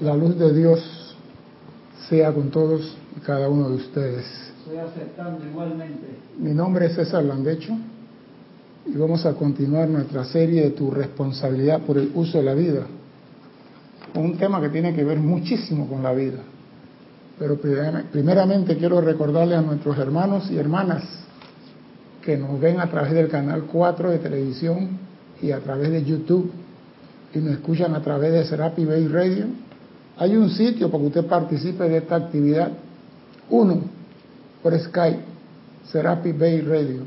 La luz de Dios sea con todos y cada uno de ustedes. Estoy aceptando igualmente. Mi nombre es César Landecho y vamos a continuar nuestra serie de tu responsabilidad por el uso de la vida. Un tema que tiene que ver muchísimo con la vida. Pero primeramente quiero recordarle a nuestros hermanos y hermanas que nos ven a través del canal 4 de televisión y a través de YouTube y nos escuchan a través de Serapi Bay Radio hay un sitio para que usted participe de esta actividad. Uno, por Skype, Serapi Bay Radio.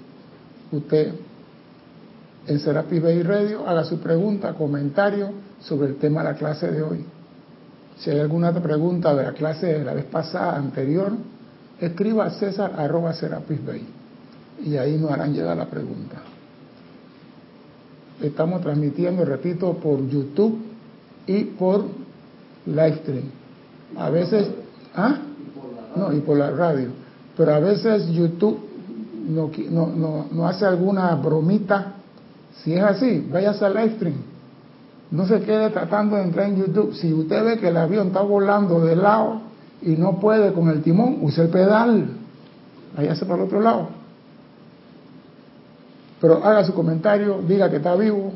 Usted en Serapi Bay Radio haga su pregunta, comentario sobre el tema de la clase de hoy. Si hay alguna pregunta de la clase de la vez pasada, anterior, escriba a César arroba Serapis Bay y ahí nos harán llegar la pregunta. Estamos transmitiendo, repito, por YouTube y por live stream. A veces, ¿ah? No, y por la radio. Pero a veces YouTube no, no, no, hace alguna bromita. Si es así, váyase al live stream. No se quede tratando de entrar en YouTube. Si usted ve que el avión está volando de lado y no puede con el timón, use el pedal. Váyase para el otro lado. Pero haga su comentario, diga que está vivo,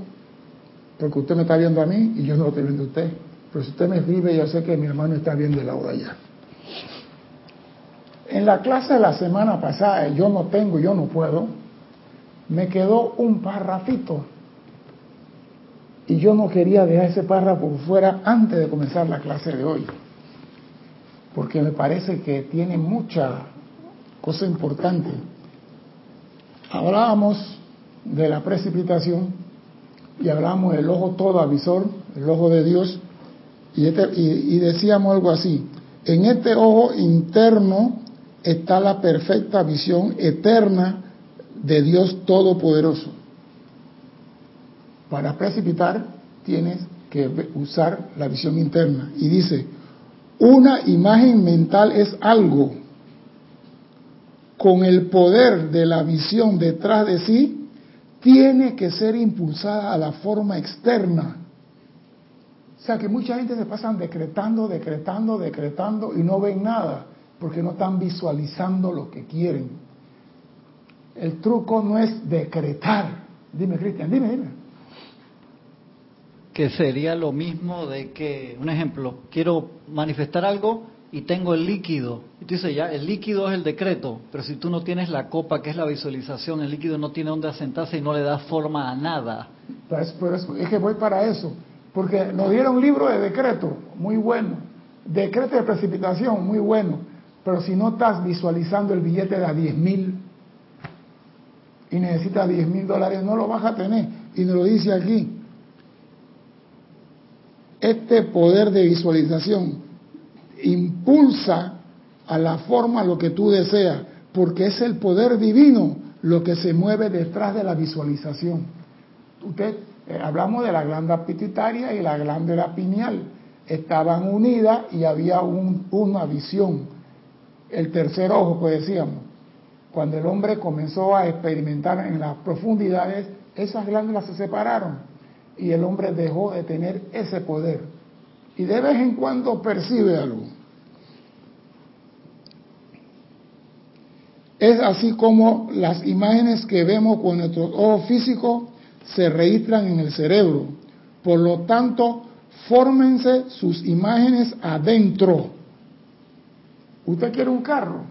porque usted me está viendo a mí y yo no lo estoy viendo a usted. Pero si usted me escribe, yo sé que mi hermano está bien de lado allá. En la clase de la semana pasada, yo no tengo, yo no puedo, me quedó un párrafito. Y yo no quería dejar ese párrafo fuera antes de comenzar la clase de hoy. Porque me parece que tiene mucha cosa importante. Hablábamos de la precipitación y hablamos del ojo todo avisor, el ojo de Dios, este, y, decíamos algo así, en este ojo interno está la perfecta visión eterna de Dios Todopoderoso. Para precipitar tienes que usar la visión interna. Y dice, una imagen mental es algo con el poder de la visión detrás de sí, tiene que ser impulsada a la forma externa sea que mucha gente se pasan decretando, decretando, decretando y no ven nada porque no están visualizando lo que quieren. El truco no es decretar. Dime, Cristian, dime, dime. Que sería lo mismo de que, un ejemplo, quiero manifestar algo y tengo el líquido. Y tú dices, ya, el líquido es el decreto, pero si tú no tienes la copa, que es la visualización, el líquido no tiene dónde asentarse y no le da forma a nada. Pues, pues, es que voy para eso. Porque nos dieron un libro de decreto, muy bueno. Decreto de precipitación, muy bueno. Pero si no estás visualizando el billete de a 10 mil y necesitas 10 mil dólares, no lo vas a tener. Y nos lo dice aquí. Este poder de visualización impulsa a la forma lo que tú deseas, porque es el poder divino lo que se mueve detrás de la visualización. Usted eh, hablamos de la glándula pituitaria y la glándula pineal. Estaban unidas y había una visión. El tercer ojo, pues decíamos. Cuando el hombre comenzó a experimentar en las profundidades, esas glándulas se separaron y el hombre dejó de tener ese poder. Y de vez en cuando percibe algo. Es así como las imágenes que vemos con nuestros ojos físicos se registran en el cerebro. Por lo tanto, fórmense sus imágenes adentro. Usted quiere un carro,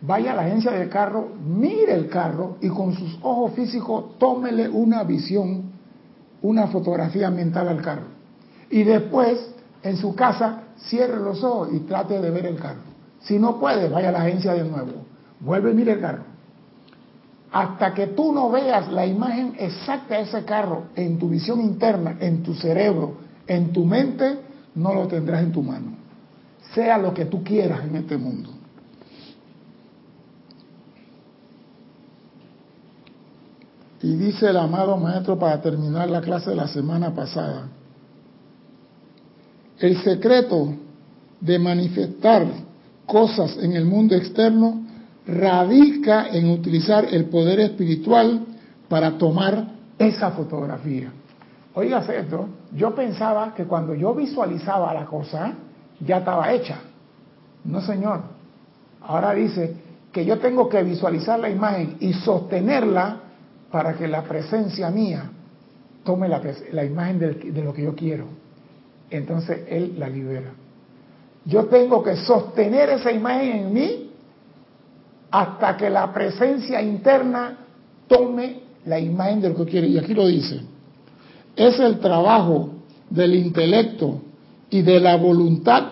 vaya a la agencia de carro, mire el carro y con sus ojos físicos tómele una visión, una fotografía mental al carro. Y después, en su casa, cierre los ojos y trate de ver el carro. Si no puede, vaya a la agencia de nuevo. Vuelve y mire el carro hasta que tú no veas la imagen exacta de ese carro en tu visión interna, en tu cerebro, en tu mente, no lo tendrás en tu mano. Sea lo que tú quieras en este mundo. Y dice el amado maestro para terminar la clase de la semana pasada, el secreto de manifestar cosas en el mundo externo radica en utilizar el poder espiritual para tomar esa fotografía. Oígase esto, yo pensaba que cuando yo visualizaba la cosa, ya estaba hecha. No, señor. Ahora dice que yo tengo que visualizar la imagen y sostenerla para que la presencia mía tome la, imagen de lo que yo quiero. Entonces Él la libera. Yo tengo que sostener esa imagen en mí hasta que la presencia interna tome la imagen de lo que quiere. Y aquí lo dice. Es el trabajo del intelecto y de la voluntad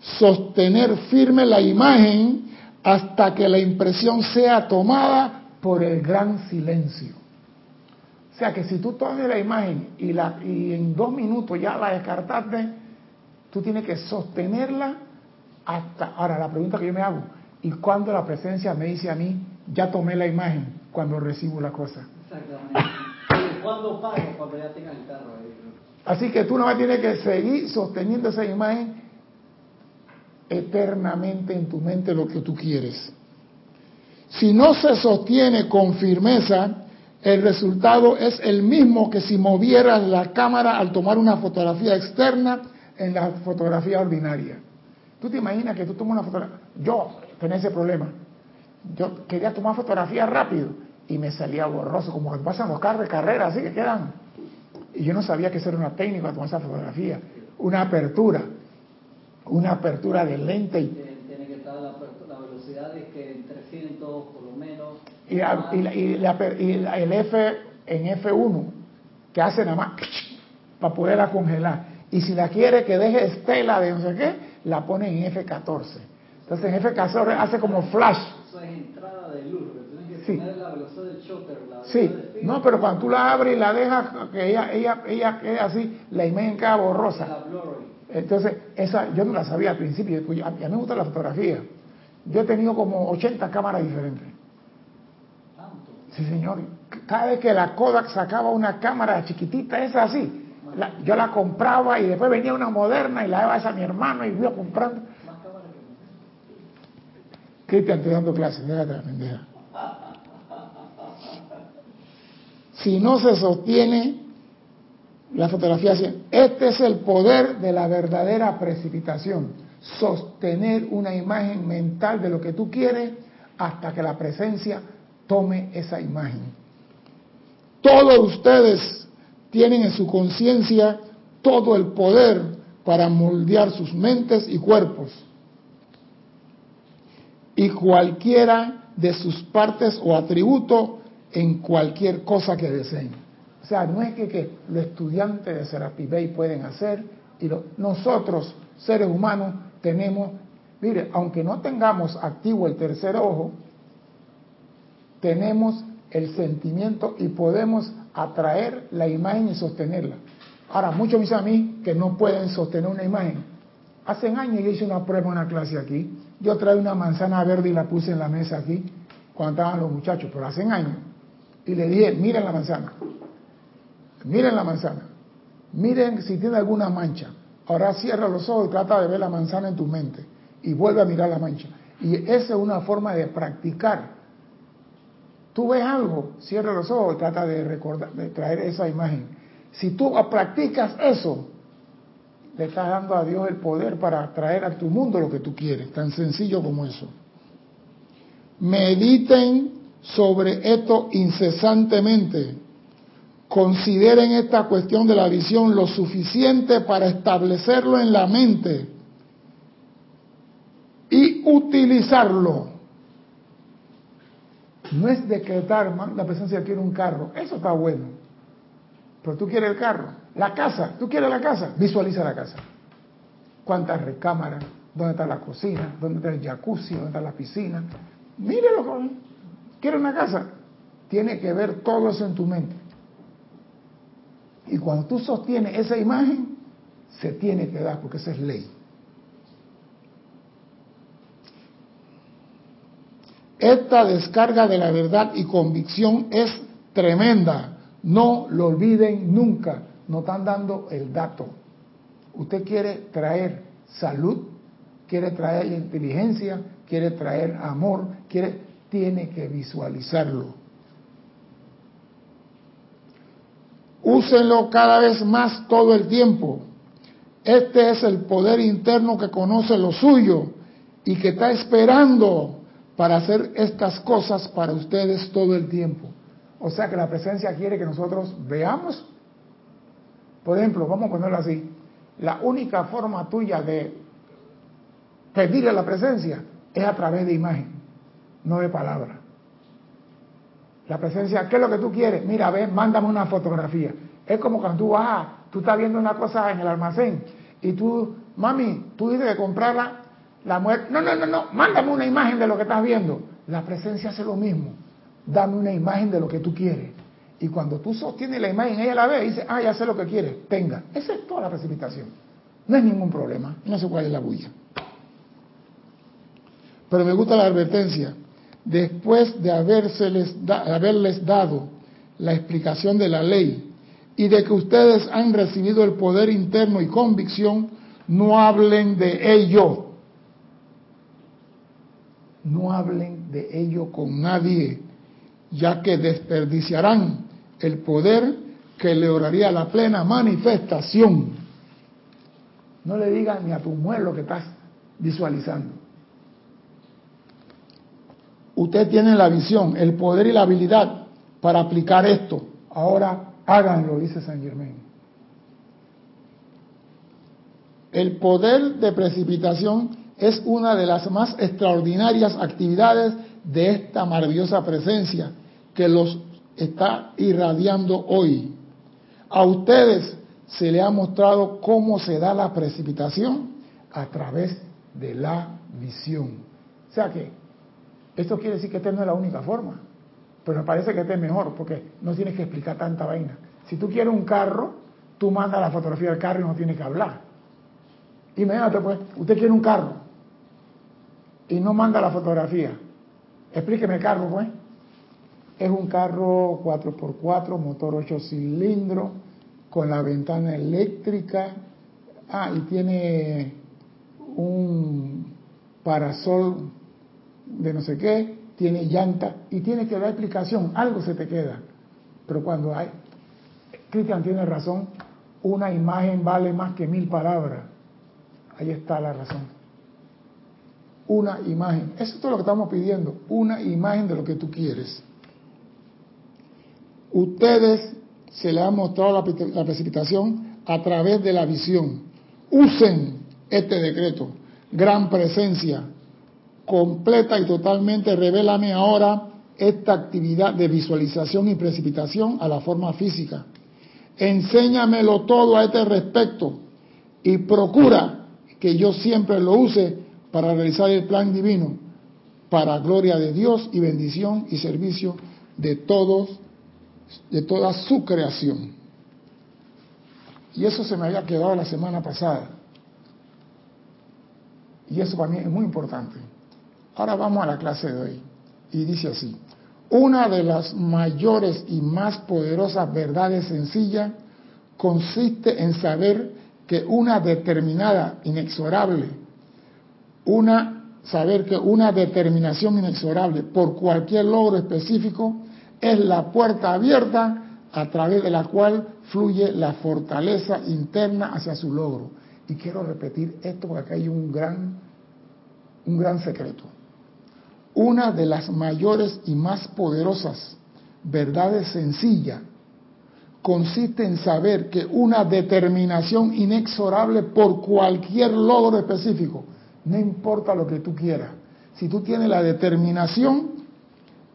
sostener firme la imagen hasta que la impresión sea tomada por el gran silencio. O sea que si tú tomas la imagen y, la, y en dos minutos ya la descartaste, tú tienes que sostenerla hasta... Ahora, la pregunta que yo me hago, ¿y cuando la presencia me dice a mí, ya tomé la imagen cuando recibo la cosa? Exactamente. ¿Cuándo pago? Cuando ya tenga el carro ahí. Así que tú no más tienes que seguir sosteniendo esa imagen eternamente en tu mente lo que tú quieres. Si no se sostiene con firmeza, el resultado es el mismo que si movieras la cámara al tomar una fotografía externa en la fotografía ordinaria. Tú te imaginas que tú tomas una fotografía. Yo tenía ese problema. Yo quería tomar fotografía rápido y me salía borroso, como que pasan los carros de carrera, así que quedan. Y yo no sabía que eso era una técnica tomar esa fotografía. Una apertura. Una apertura de lente. Y... Tiene que estar la, velocidad de que en 300 por lo menos y, el F en F1, que hace nada más para poderla congelar. Y si la quiere que deje estela de no sé qué, la pone en F14. Entonces en F14 hace como flash. Eso es entrada de luz, tienes que sí. la velocidad del shutter. sí, no, pero cuando tú la abres y la dejas que ella, ella, ella quede así, la imagen queda borrosa. Entonces, esa yo no la sabía al principio. A mí me gusta la fotografía. Yo he tenido como 80 cámaras diferentes. Sí, señor. Cada vez que la Kodak sacaba una cámara chiquitita, es así. yo la compraba y después venía una moderna y la daba a mi hermano y iba comprando. Cristian, estoy dando clases, déjate la Si no se sostiene la fotografía, este es el poder de la verdadera precipitación. Sostener una imagen mental de lo que tú quieres hasta que la presencia tome esa imagen. Todos ustedes tienen en su conciencia todo el poder para moldear sus mentes y cuerpos. Y cualquiera de sus partes o atributos en cualquier cosa que deseen. O sea, no es que, que los estudiantes de Serapi Bay pueden hacer, y nosotros, seres humanos, tenemos, mire, aunque no tengamos activo el tercer ojo, tenemos el sentimiento y podemos atraer la imagen y sostenerla. Ahora, muchos dicen a mí que no pueden sostener una imagen. Hace años yo hice una prueba en una clase aquí. Yo traí una manzana verde y la puse en la mesa aquí cuando estaban los muchachos, pero hace años. Y le dije, miren la manzana. Miren la manzana. Miren si tiene alguna mancha. Ahora cierra los ojos y trata de ver la manzana en tu mente. Y vuelve a mirar la mancha. Y esa es una forma de practicar Tú ves algo, cierra los ojos y trata de recordar, de traer esa imagen. Si tú practicas eso, le estás dando a Dios el poder para traer a tu mundo lo que tú quieres, tan sencillo como eso. Mediten sobre esto incesantemente. Consideren esta cuestión de la visión lo suficiente para establecerlo en la mente y utilizarlo no es decretar, la presencia quiere un carro. Eso está bueno. Pero tú quieres el carro. La casa, tú quieres la casa. Visualiza la casa. ¿Cuántas recámaras? ¿Dónde está la cocina? ¿Dónde está el jacuzzi? ¿Dónde está la piscina? Mírelo. ¿Quieres una casa? Tiene que ver todo eso en tu mente. Y cuando tú sostienes esa imagen, se tiene que dar, porque esa es ley. Esta descarga de la verdad y convicción es tremenda. No lo olviden nunca. No están dando el dato. Usted quiere traer salud, quiere traer inteligencia, quiere traer amor, quiere, tiene que visualizarlo. Úsenlo cada vez más todo el tiempo. Este es el poder interno que conoce lo suyo y que está esperando para hacer estas cosas para ustedes todo el tiempo. O sea que la presencia quiere que nosotros veamos. Por ejemplo, vamos a ponerlo así. La única forma tuya de pedirle la presencia es a través de imagen, no de palabra. La presencia, ¿qué es lo que tú quieres? Mira, ve, mándame una fotografía. Es como cuando tú vas, tú estás viendo una cosa en el almacén y tú, mami, tú dices de comprarla, la muerte. No, no, no, no, mándame una imagen de lo que estás viendo. La presencia hace lo mismo. Dame una imagen de lo que tú quieres. Y cuando tú sostienes la imagen, ella la ve y dice, ah, ya sé lo que quiere, tenga. Esa es toda la precipitación. No es ningún problema, no sé cuál es la bulla. Pero me gusta la advertencia. Después de haberles dado la explicación de la ley y de que ustedes han recibido el poder interno y convicción, no hablen de ello. No hablen de ello con nadie, ya que desperdiciarán el poder que le oraría la plena manifestación. No le digas ni a tu mujer lo que estás visualizando. Usted tiene la visión, el poder y la habilidad para aplicar esto. Ahora háganlo, dice San Germán. El poder de precipitación es una de las más extraordinarias actividades de esta maravillosa presencia que los está irradiando hoy. A ustedes se le ha mostrado cómo se da la precipitación a través de la visión. O sea que esto quiere decir que esta no es la única forma, pero me parece que este es mejor porque no tienes que explicar tanta vaina. Si tú quieres un carro, tú mandas la fotografía del carro y no tienes que hablar. Imagínate pues, usted quiere un carro y no manda la fotografía. Explíqueme el carro pues. Es un carro 4x4, motor 8 cilindros, con la ventana eléctrica. Ah, y tiene un parasol de no sé qué, tiene llanta y tiene que dar explicación, algo se te queda. Pero cuando hay, Cristian tiene razón, una imagen vale más que mil palabras. Ahí está la razón. Una imagen. Eso es todo lo que estamos pidiendo. Una imagen de lo que tú quieres. Ustedes se le ha mostrado la, precipitación a través de la visión. Usen este decreto. Gran presencia. Completa y totalmente revélame ahora esta actividad de visualización y precipitación a la forma física. Enséñamelo todo a este respecto y procura que yo siempre lo use para realizar el plan divino, para gloria de Dios y bendición y servicio de todos de toda su creación. Y eso se me había quedado la semana pasada. Y eso para mí es muy importante. Ahora vamos a la clase de hoy. Y dice así, una de las mayores y más poderosas verdades sencillas consiste en saber que una determinada, inexorable, una, saber que una determinación inexorable por cualquier logro específico es la puerta abierta a través de la cual fluye la fortaleza interna hacia su logro. Y quiero repetir esto porque hay un gran, un gran secreto. Una de las mayores y más poderosas verdades sencillas consiste en saber que una determinación inexorable por cualquier logro específico, no importa lo que tú quieras, si tú tienes la determinación,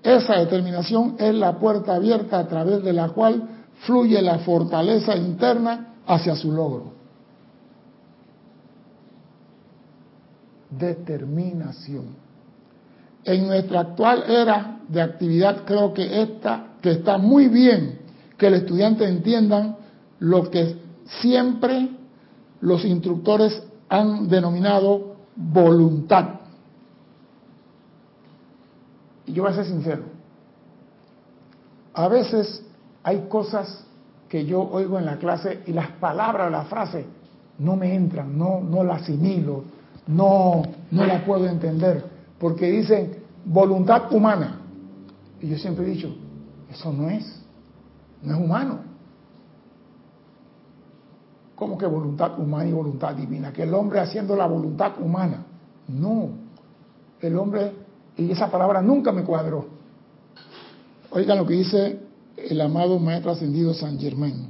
esa determinación es la puerta abierta a través de la cual fluye la fortaleza interna hacia su logro. Determinación. En nuestra actual era de actividad creo que esta que está muy bien que el estudiante entiendan lo que siempre los instructores han denominado voluntad. Y yo voy a ser sincero. A veces hay cosas que yo oigo en la clase y las palabras, las frases, no me entran, no, no las asimilo, no, no las puedo entender, porque dicen voluntad humana. Y yo siempre he dicho, eso no es, no es humano. ¿Cómo que voluntad humana y voluntad divina? Que el hombre haciendo la voluntad humana. No. El hombre, y esa palabra nunca me cuadró. Oigan lo que dice el amado Maestro Ascendido San Germán.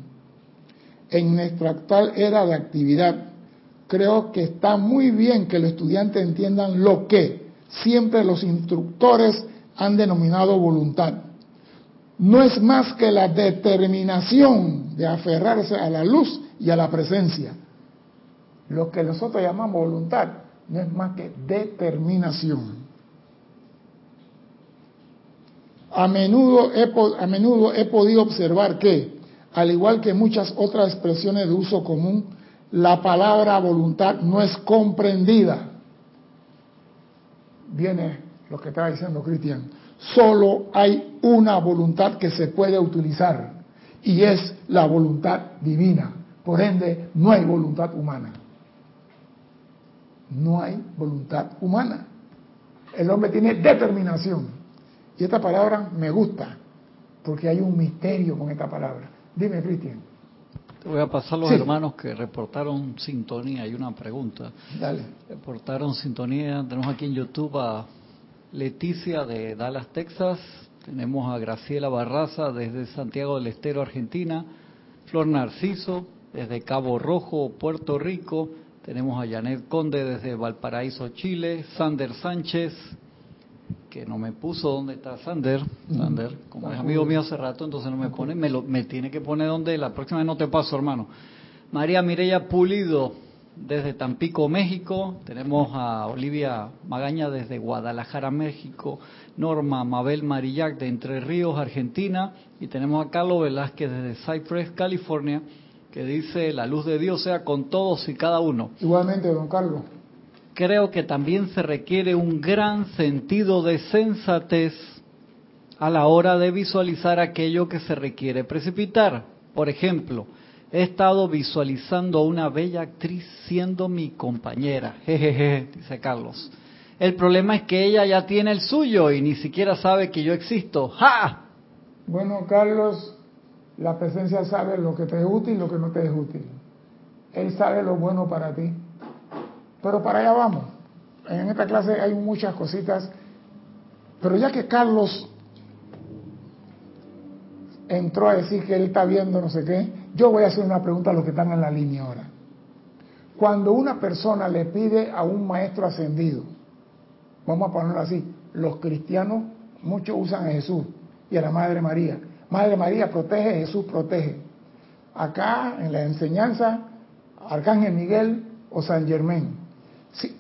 En nuestra actual era de actividad, creo que está muy bien que los estudiantes entiendan lo que siempre los instructores han denominado voluntad. No es más que la determinación de aferrarse a la luz y a la presencia. Lo que nosotros llamamos voluntad no es más que determinación. A menudo, he, a menudo he podido observar que, al igual que muchas otras expresiones de uso común, la palabra voluntad no es comprendida. Viene lo que estaba diciendo Cristian. Solo hay una voluntad que se puede utilizar y es la voluntad divina. Por ende, no hay voluntad humana. No hay voluntad humana. El hombre tiene determinación. Y esta palabra me gusta, porque hay un misterio con esta palabra. Dime, Cristian. Te voy a pasar los hermanos que reportaron sintonía. Hay una pregunta. Dale. Reportaron sintonía. Tenemos aquí en YouTube a Leticia de Dallas, Texas. Tenemos a Graciela Barraza desde Santiago del Estero, Argentina. Flor Narciso desde Cabo Rojo, Puerto Rico. Tenemos a Janet Conde desde Valparaíso, Chile. Sander Sánchez, que no me puso dónde está Sander. Sander, como es amigo mío hace rato, entonces no me pone. Me, lo, me tiene que poner donde la próxima vez no te paso, hermano. María Mireya Pulido desde Tampico, México. Tenemos a Olivia Magaña desde Guadalajara, México. Norma Mabel Marillac de Entre Ríos, Argentina. Y tenemos a Carlos Velázquez desde Cypress, California que dice, la luz de Dios sea con todos y cada uno. Igualmente, don Carlos. Creo que también se requiere un gran sentido de sensatez a la hora de visualizar aquello que se requiere precipitar. Por ejemplo, he estado visualizando a una bella actriz siendo mi compañera. Jejeje, dice Carlos. El problema es que ella ya tiene el suyo y ni siquiera sabe que yo existo. ¡Ja! Bueno, Carlos, la presencia sabe lo que te es útil y lo que no te es útil. Él sabe lo bueno para ti. Pero para allá vamos. En esta clase hay muchas cositas. Pero ya que Carlos entró a decir que él está viendo no sé qué, yo voy a hacer una pregunta a los que están en la línea ahora. Cuando una persona le pide a un maestro ascendido, vamos a ponerlo así, los cristianos muchos usan a Jesús y a la Madre María, Madre María protege, Jesús protege. Acá en la enseñanza, Arcángel Miguel o San Germán.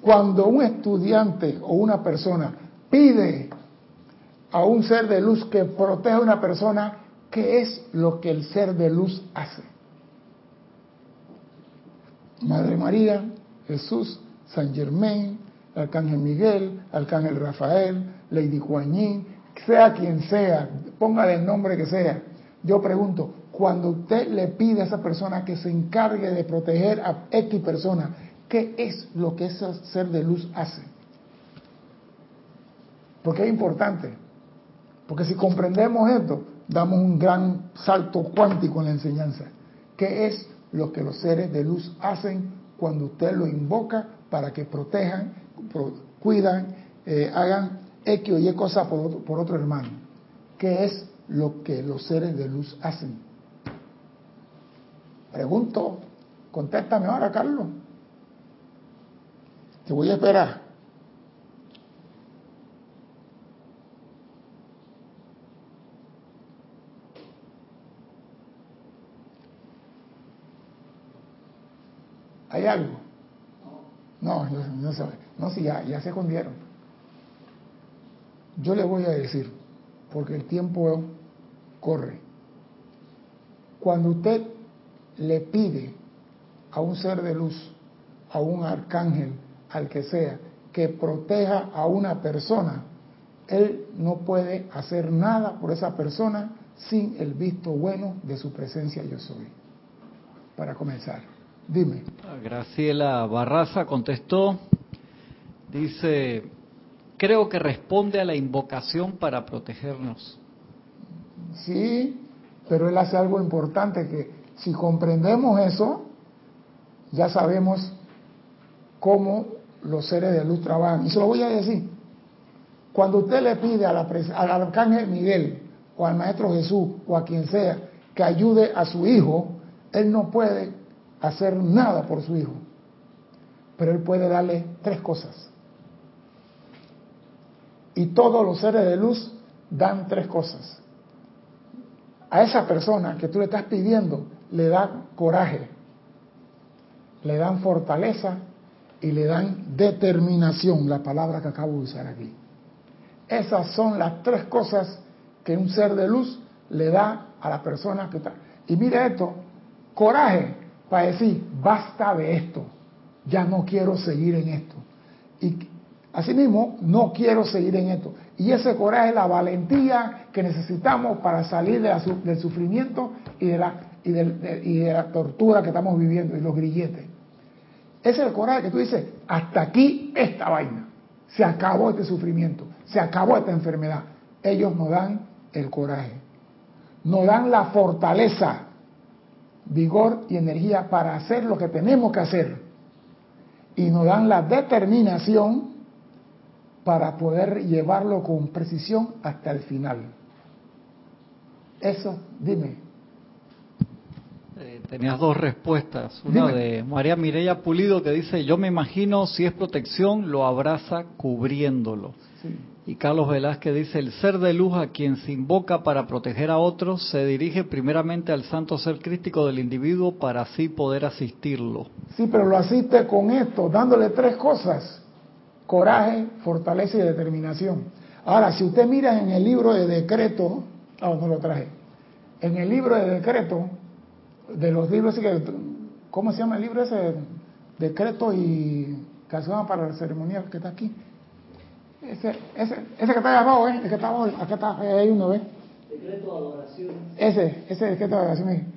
Cuando un estudiante o una persona pide a un ser de luz que proteja a una persona, ¿qué es lo que el ser de luz hace? Madre María, Jesús, San Germán, Arcángel Miguel, Arcángel Rafael, Lady Juanín, sea quien sea, póngale el nombre que sea. Yo pregunto, cuando usted le pide a esa persona que se encargue de proteger a X persona, ¿qué es lo que ese ser de luz hace? Porque es importante. Porque si comprendemos esto, damos un gran salto cuántico en la enseñanza. ¿Qué es lo que los seres de luz hacen cuando usted lo invoca para que protejan, cuidan, eh, hagan X o Y cosa por por otro hermano? ¿Qué es lo que los seres de luz hacen? Pregunto, contéstame ahora, Carlos. Te voy a esperar. ¿Hay algo? No, no, no, no si ya, ya se escondieron. Yo le voy a decir, porque el tiempo corre. Cuando usted le pide a un ser de luz, a un arcángel, al que sea, que proteja a una persona, él no puede hacer nada por esa persona sin el visto bueno de su presencia yo soy. Para comenzar, dime. Graciela Barraza contestó, dice, creo que responde a la invocación para protegernos. Sí, pero él hace algo importante que si comprendemos eso, ya sabemos cómo los seres de luz trabajan. Y se lo voy a decir. Cuando usted le pide a la, al arcángel Miguel o al maestro Jesús o a quien sea que ayude a su hijo, él no puede hacer nada por su hijo. Pero él puede darle tres cosas. Y todos los seres de luz dan tres cosas. A esa persona que tú le estás pidiendo le da coraje, le dan fortaleza y le dan determinación, la palabra que acabo de usar aquí. Esas son las tres cosas que un ser de luz le da a la persona que está. Y mire esto, coraje para decir, basta de esto, ya no quiero seguir en esto. Y asimismo, no quiero seguir en esto. Y ese coraje es la valentía que necesitamos para salir del sufrimiento y de, la, y, y de la tortura que estamos viviendo y los grilletes. Ese es el coraje que tú dices, hasta aquí esta vaina. Se acabó este sufrimiento, se acabó esta enfermedad. Ellos nos dan el coraje, nos dan la fortaleza, vigor y energía para hacer lo que tenemos que hacer. Y nos dan la determinación para poder llevarlo con precisión hasta el final. Eso, dime. Eh, tenías dos respuestas. Una de María Mireya Pulido que dice, yo me imagino si es protección, lo abraza cubriéndolo. Y Carlos Velázquez dice, el ser de luz a quien se invoca para proteger a otros se dirige primeramente al santo ser crístico del individuo para así poder asistirlo. Sí, pero lo asiste con esto, dándole tres cosas, coraje, fortaleza y determinación. Ahora, si usted mira en el libro de decreto, ah, no lo traje, en el libro de decreto, de los libros, ¿cómo se llama el libro ese? Decreto y canción para el ceremonial que está aquí. Ese, ese, ese que está ahí abajo, ¿eh? El que está abajo, acá está, hay uno, ¿ves? Decreto de adoración. Ese, ese decreto de adoración.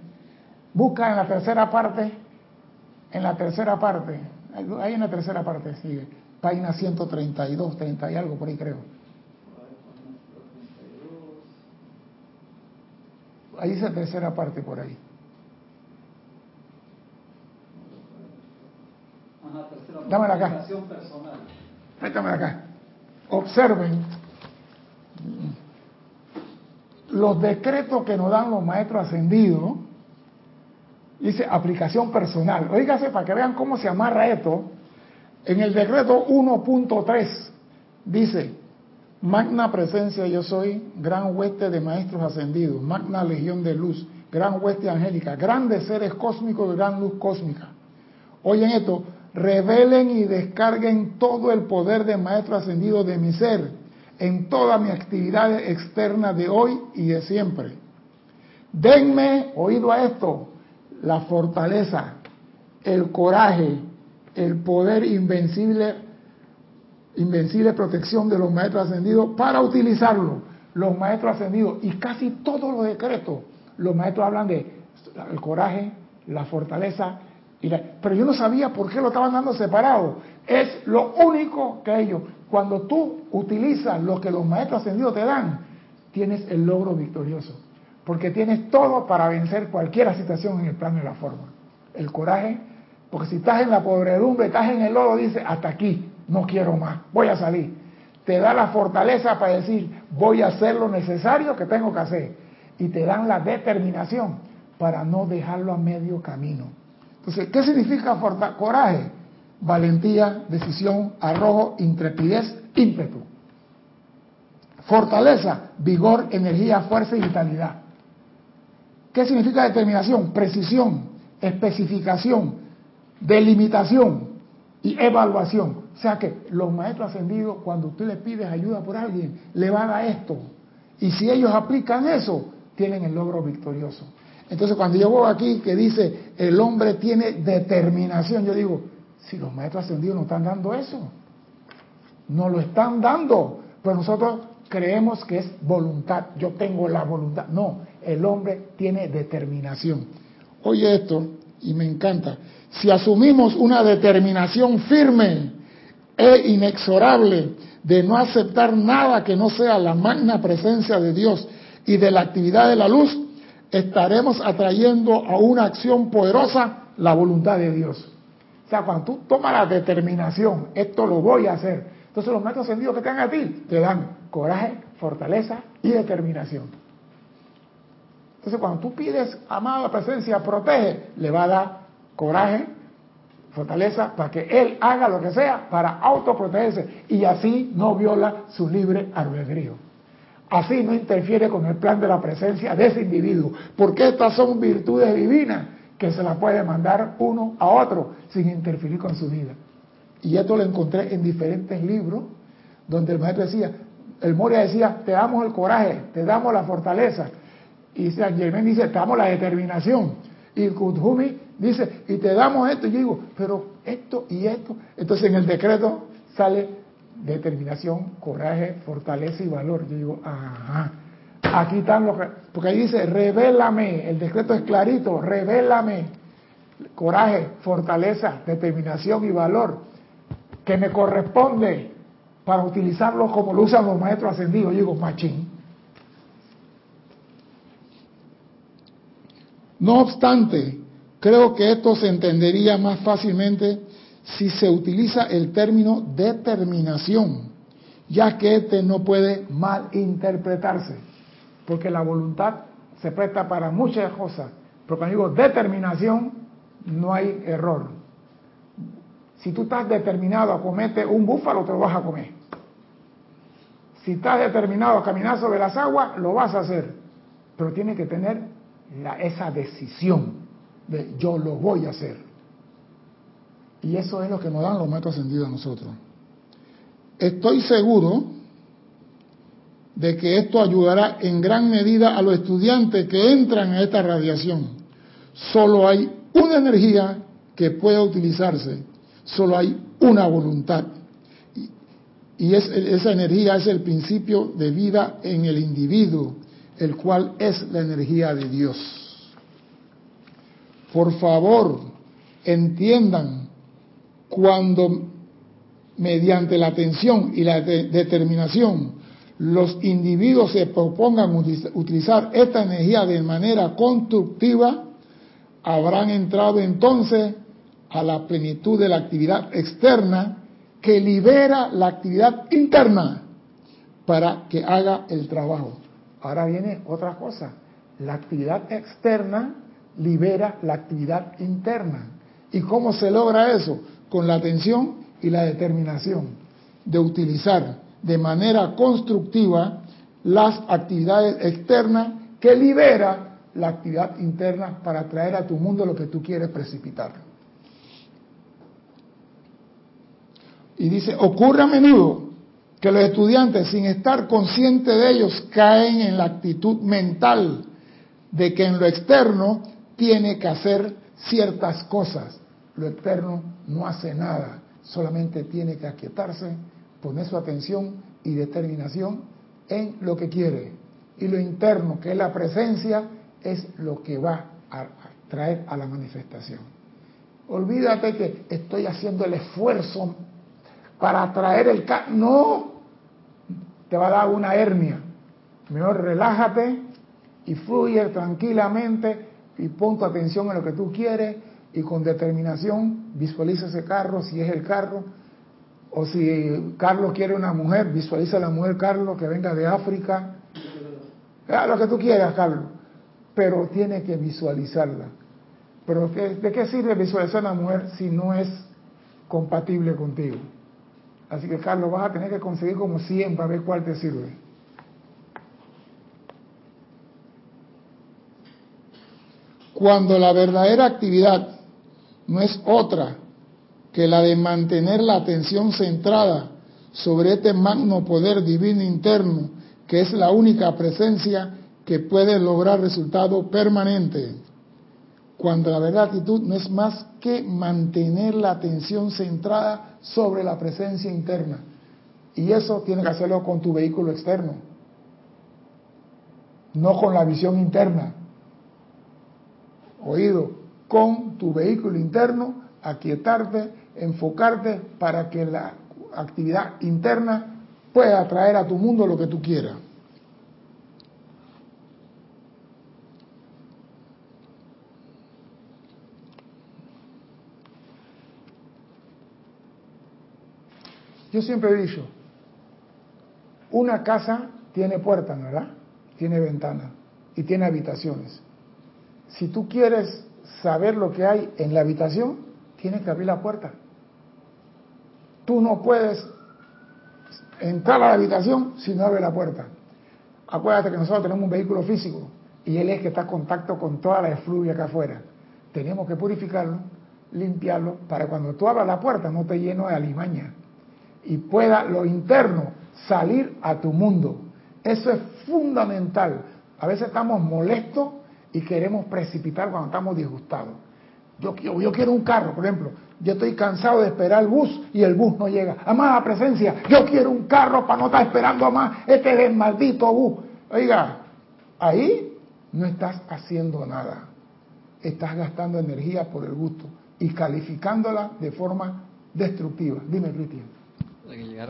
Busca en la tercera parte, en la tercera parte, ahí en la tercera parte, sigue, página 132, 30 y algo por ahí creo. Ahí dice tercera parte por ahí. Dámela acá. Dámela acá. Observen los decretos que nos dan los maestros ascendidos. Dice aplicación personal. Oígase para que vean cómo se amarra esto. En el decreto 1.3 dice, magna presencia yo soy, gran hueste de maestros ascendidos, magna legión de luz, gran hueste angélica, grandes seres cósmicos de gran luz cósmica. Oyen esto, revelen y descarguen todo el poder de Maestro Ascendido de mi ser en toda mi actividad externa de hoy y de siempre. Denme, oído a esto, la fortaleza, el coraje, el poder invencible, invencible protección de los Maestros Ascendidos para utilizarlo. Los Maestros Ascendidos y casi todos los decretos, los Maestros hablan de el coraje, la fortaleza, pero yo no sabía por qué lo estaban dando separado. Es lo único que ellos, cuando tú utilizas lo que los maestros ascendidos te dan, tienes el logro victorioso. Porque tienes todo para vencer cualquier situación en el plano de la forma. El coraje, porque si estás en la podredumbre, estás en el lodo, dice, hasta aquí, no quiero más, voy a salir. Te da la fortaleza para decir, voy a hacer lo necesario que tengo que hacer. Y te dan la determinación para no dejarlo a medio camino. Entonces, ¿qué significa coraje? Valentía, decisión, arrojo, intrepidez, ímpetu. Fortaleza, vigor, energía, fuerza y vitalidad. ¿Qué significa determinación? Precisión, especificación, delimitación y evaluación. O sea que los maestros ascendidos, cuando usted le pide ayuda por alguien, le van a esto. Y si ellos aplican eso, tienen el logro victorioso. Entonces cuando yo voy aquí que dice el hombre tiene determinación, yo digo, si los maestros ascendidos nos están dando eso, no lo están dando, pero nosotros creemos que es voluntad, yo tengo la voluntad. No, el hombre tiene determinación. Oye esto, y me encanta, si asumimos una determinación firme e inexorable de no aceptar nada que no sea la magna presencia de Dios y de la actividad de la luz, estaremos atrayendo a una acción poderosa la voluntad de Dios. sea, cuando tú tomas la determinación, esto lo voy a hacer, entonces los maestros sentidos que te a ti, te dan coraje, fortaleza y determinación. Entonces cuando tú pides, amada presencia, protege, le va a dar coraje, fortaleza, para que él haga lo que sea para autoprotegerse y así no viola su libre albedrío. Así no interfiere con el plan de la presencia de ese individuo, porque estas son virtudes divinas que se las puede mandar uno a otro sin interferir con su vida. Y esto lo encontré en diferentes libros, donde el maestro decía, el Moria decía, te damos el coraje, te damos la fortaleza. Y San Germán dice, te damos la determinación. Y Kuthumi dice, y te damos esto. Y digo, pero esto y esto. Entonces en el decreto sale determinación, coraje, fortaleza y valor. Yo digo, ajá. Aquí están los... Porque ahí dice, revélame. El decreto es clarito, revélame. Coraje, fortaleza, determinación y valor. Que me corresponde para utilizarlo como lo usan los maestros ascendidos. Yo digo, machín. No obstante, creo que esto se entendería más fácilmente si se utiliza el término determinación, ya que este no puede malinterpretarse, porque la voluntad se presta para muchas cosas, pero cuando digo determinación, no hay error. Si tú estás determinado a comerte un búfalo, te lo vas a comer. Si estás determinado a caminar sobre las aguas, lo vas a hacer, pero tiene que tener esa decisión de yo lo voy a hacer. Y eso es lo que nos dan los maestros ascendidos a nosotros. Estoy seguro de que esto ayudará en gran medida a los estudiantes que entran a esta radiación. Solo hay una energía que pueda utilizarse, solo hay una voluntad. Y esa energía es el principio de vida en el individuo el cual es la energía de Dios. Por favor, entiendan cuando mediante la atención y la determinación los individuos se propongan utilizar esta energía de manera constructiva, habrán entrado entonces a la plenitud de la actividad externa que libera la actividad interna para que haga el trabajo. Ahora viene otra cosa. La actividad externa libera la actividad interna. ¿Y cómo se logra eso? Con la atención y la determinación de utilizar de manera constructiva las actividades externas que libera la actividad interna para traer a tu mundo lo que tú quieres precipitar. Y dice, ocurre a menudo que los estudiantes, sin estar conscientes de ellos, caen en la actitud mental de que en lo externo tiene que hacer ciertas cosas. Lo externo no hace nada, solamente tiene que aquietarse, poner su atención y determinación en lo que quiere. Y lo interno, que es la presencia, es lo que va a traer a la manifestación. Olvídate que estoy haciendo el esfuerzo para atraer el... No, te va a dar una hernia. Mejor relájate y fluye tranquilamente y pon tu atención en lo que tú quieres y con determinación visualiza ese carro, si es el carro, o si Carlos quiere una mujer, visualiza a la mujer Carlos que venga de África, lo que tú quieras, Carlos, pero tiene que visualizarla. Pero ¿de qué sirve visualizar a la mujer si no es compatible contigo? Así que Carlos, vas a tener que conseguir como 100 para ver cuál te sirve. Cuando la verdadera actividad no es otra que la de mantener la atención centrada sobre este magno poder divino interno, que es la única presencia que puede lograr resultado permanente. Cuando la verdadera actitud no es más que mantener la atención centrada sobre la presencia interna. Y eso tiene que hacerlo con tu vehículo externo, no con la visión interna. Oído, con tu vehículo interno, aquietarte, enfocarte para que la actividad interna pueda atraer a tu mundo lo que tú quieras. Yo siempre he dicho, una casa tiene puertas, ¿verdad? Tiene ventanas y tiene habitaciones. Si tú quieres saber lo que hay en la habitación, tienes que abrir la puerta. Tú no puedes entrar a la habitación si no abre la puerta. Acuérdate que nosotros tenemos un vehículo físico y él es que está en contacto con toda la efluvia acá afuera. Tenemos que purificarlo, limpiarlo, para cuando tú abras la puerta no te lleno de alimaña y pueda lo interno salir a tu mundo. Eso es fundamental. A veces estamos molestos y queremos precipitar cuando estamos disgustados. Yo, quiero un carro, por ejemplo. Yo estoy cansado de esperar el bus y el bus no llega. Amada presencia, yo quiero un carro para no estar esperando más este es maldito bus. Oiga, ahí no estás haciendo nada. Estás gastando energía por el gusto y calificándola de forma destructiva. Dime, Cristian.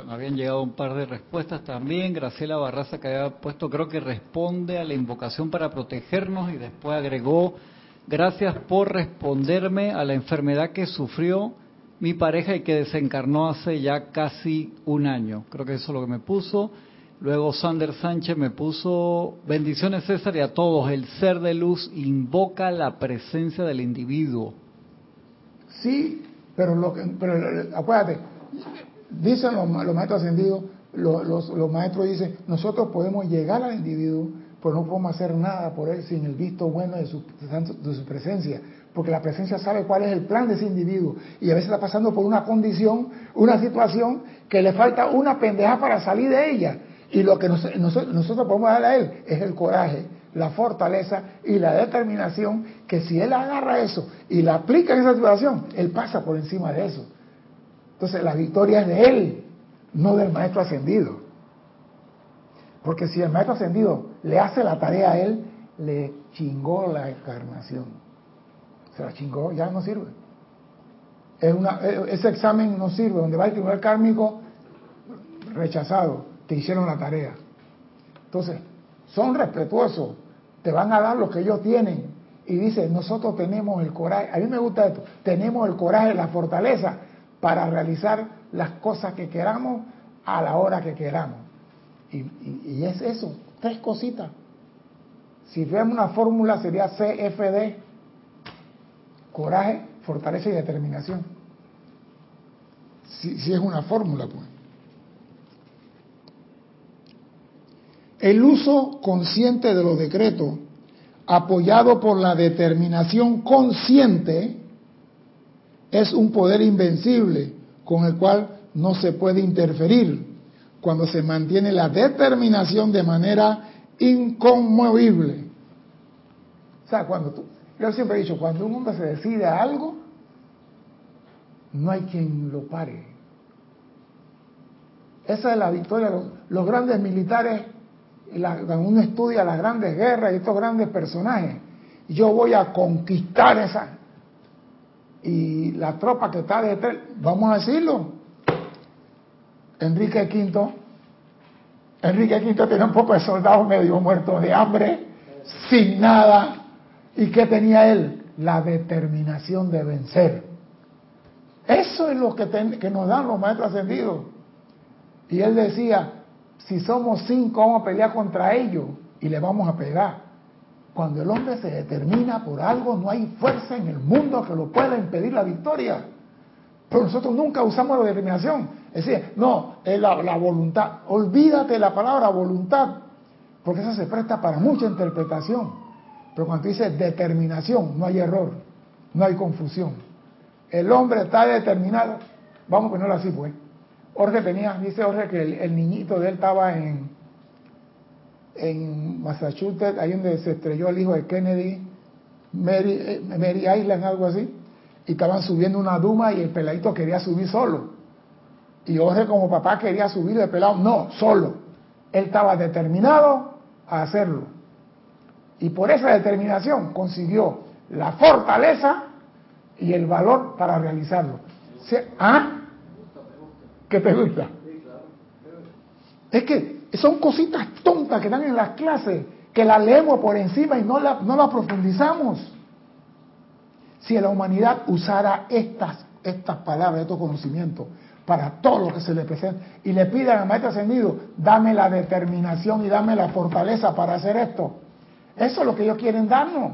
Habían llegado un par de respuestas también. Graciela Barraza que había puesto, creo que responde a la invocación para protegernos y después agregó Gracias por responderme a la enfermedad que sufrió mi pareja y que desencarnó hace ya casi un año. Creo que eso es lo que me puso. Luego Sander Sánchez me puso, bendiciones César y a todos, el ser de luz invoca la presencia del individuo. Sí, pero, lo que, pero acuérdate, dicen los, maestros ascendidos, los, maestros dicen, nosotros podemos llegar al individuo, pues no podemos hacer nada por él sin el visto bueno de su, de su presencia, porque la presencia sabe cuál es el plan de ese individuo y a veces está pasando por una condición, una situación que le falta una pendeja para salir de ella. Y lo que nosotros podemos darle a él es el coraje, la fortaleza y la determinación que si él agarra eso y la aplica en esa situación, él pasa por encima de eso. Entonces la victoria es de él, no del maestro ascendido. Porque si el maestro ascendido le hace la tarea a él, le chingó la encarnación. Se la chingó, ya no sirve. Es una, e, ese examen no sirve. Donde va el tribunal kármico, rechazado. Te hicieron la tarea. Entonces, son respetuosos. Te van a dar lo que ellos tienen. Y dice, nosotros tenemos el coraje. A mí me gusta esto. Tenemos el coraje, la fortaleza para realizar las cosas que queramos a la hora que queramos. Y, es eso, tres cositas. Si vemos una fórmula sería CFD, coraje, fortaleza y determinación. Si, si es una fórmula, pues. El uso consciente de los decretos, apoyado por la determinación consciente, es un poder invencible con el cual no se puede interferir cuando se mantiene la determinación de manera inconmovible. O sea, cuando tú, yo siempre he dicho, cuando un hombre se decide a algo, no hay quien lo pare. Esa es la victoria. Los, los grandes militares, cuando uno estudia las grandes guerras y estos grandes personajes, yo voy a conquistar esa. Y la tropa que está detrás, vamos a decirlo, Enrique V, Enrique V tenía un poco de soldados medio muertos de hambre, sin nada. ¿Y qué tenía él? La determinación de vencer. Eso es lo que, que nos dan los maestros ascendidos. Y él decía, si somos cinco vamos a pelear contra ellos y le vamos a pegar. Cuando el hombre se determina por algo, no hay fuerza en el mundo que lo pueda impedir la victoria. Pero nosotros nunca usamos la determinación. Es decir, no, es la, voluntad. Olvídate la palabra voluntad, porque eso se presta para mucha interpretación. Pero cuando dice determinación, no hay error, no hay confusión. El hombre está determinado. Vamos a ponerlo así, pues. Jorge tenía, dice Jorge que el, niñito de él estaba en, en Massachusetts, ahí donde se estrelló el hijo de Kennedy, Mary, eh, Mary Island, algo así y estaban subiendo una duma y el peladito quería subir solo. Y Jorge como papá quería subir el pelado, no, solo. Él estaba determinado a hacerlo. Y por esa determinación consiguió la fortaleza y el valor para realizarlo. ¿Ah? ¿Qué te gusta? Es que son cositas tontas que dan en las clases, que las leemos por encima y no las no la profundizamos. Si la humanidad usara estas, estas palabras, estos conocimientos, para todo lo que se le presenta. Y le piden al maestro ascendido, dame la determinación y dame la fortaleza para hacer esto. Eso es lo que ellos quieren darnos.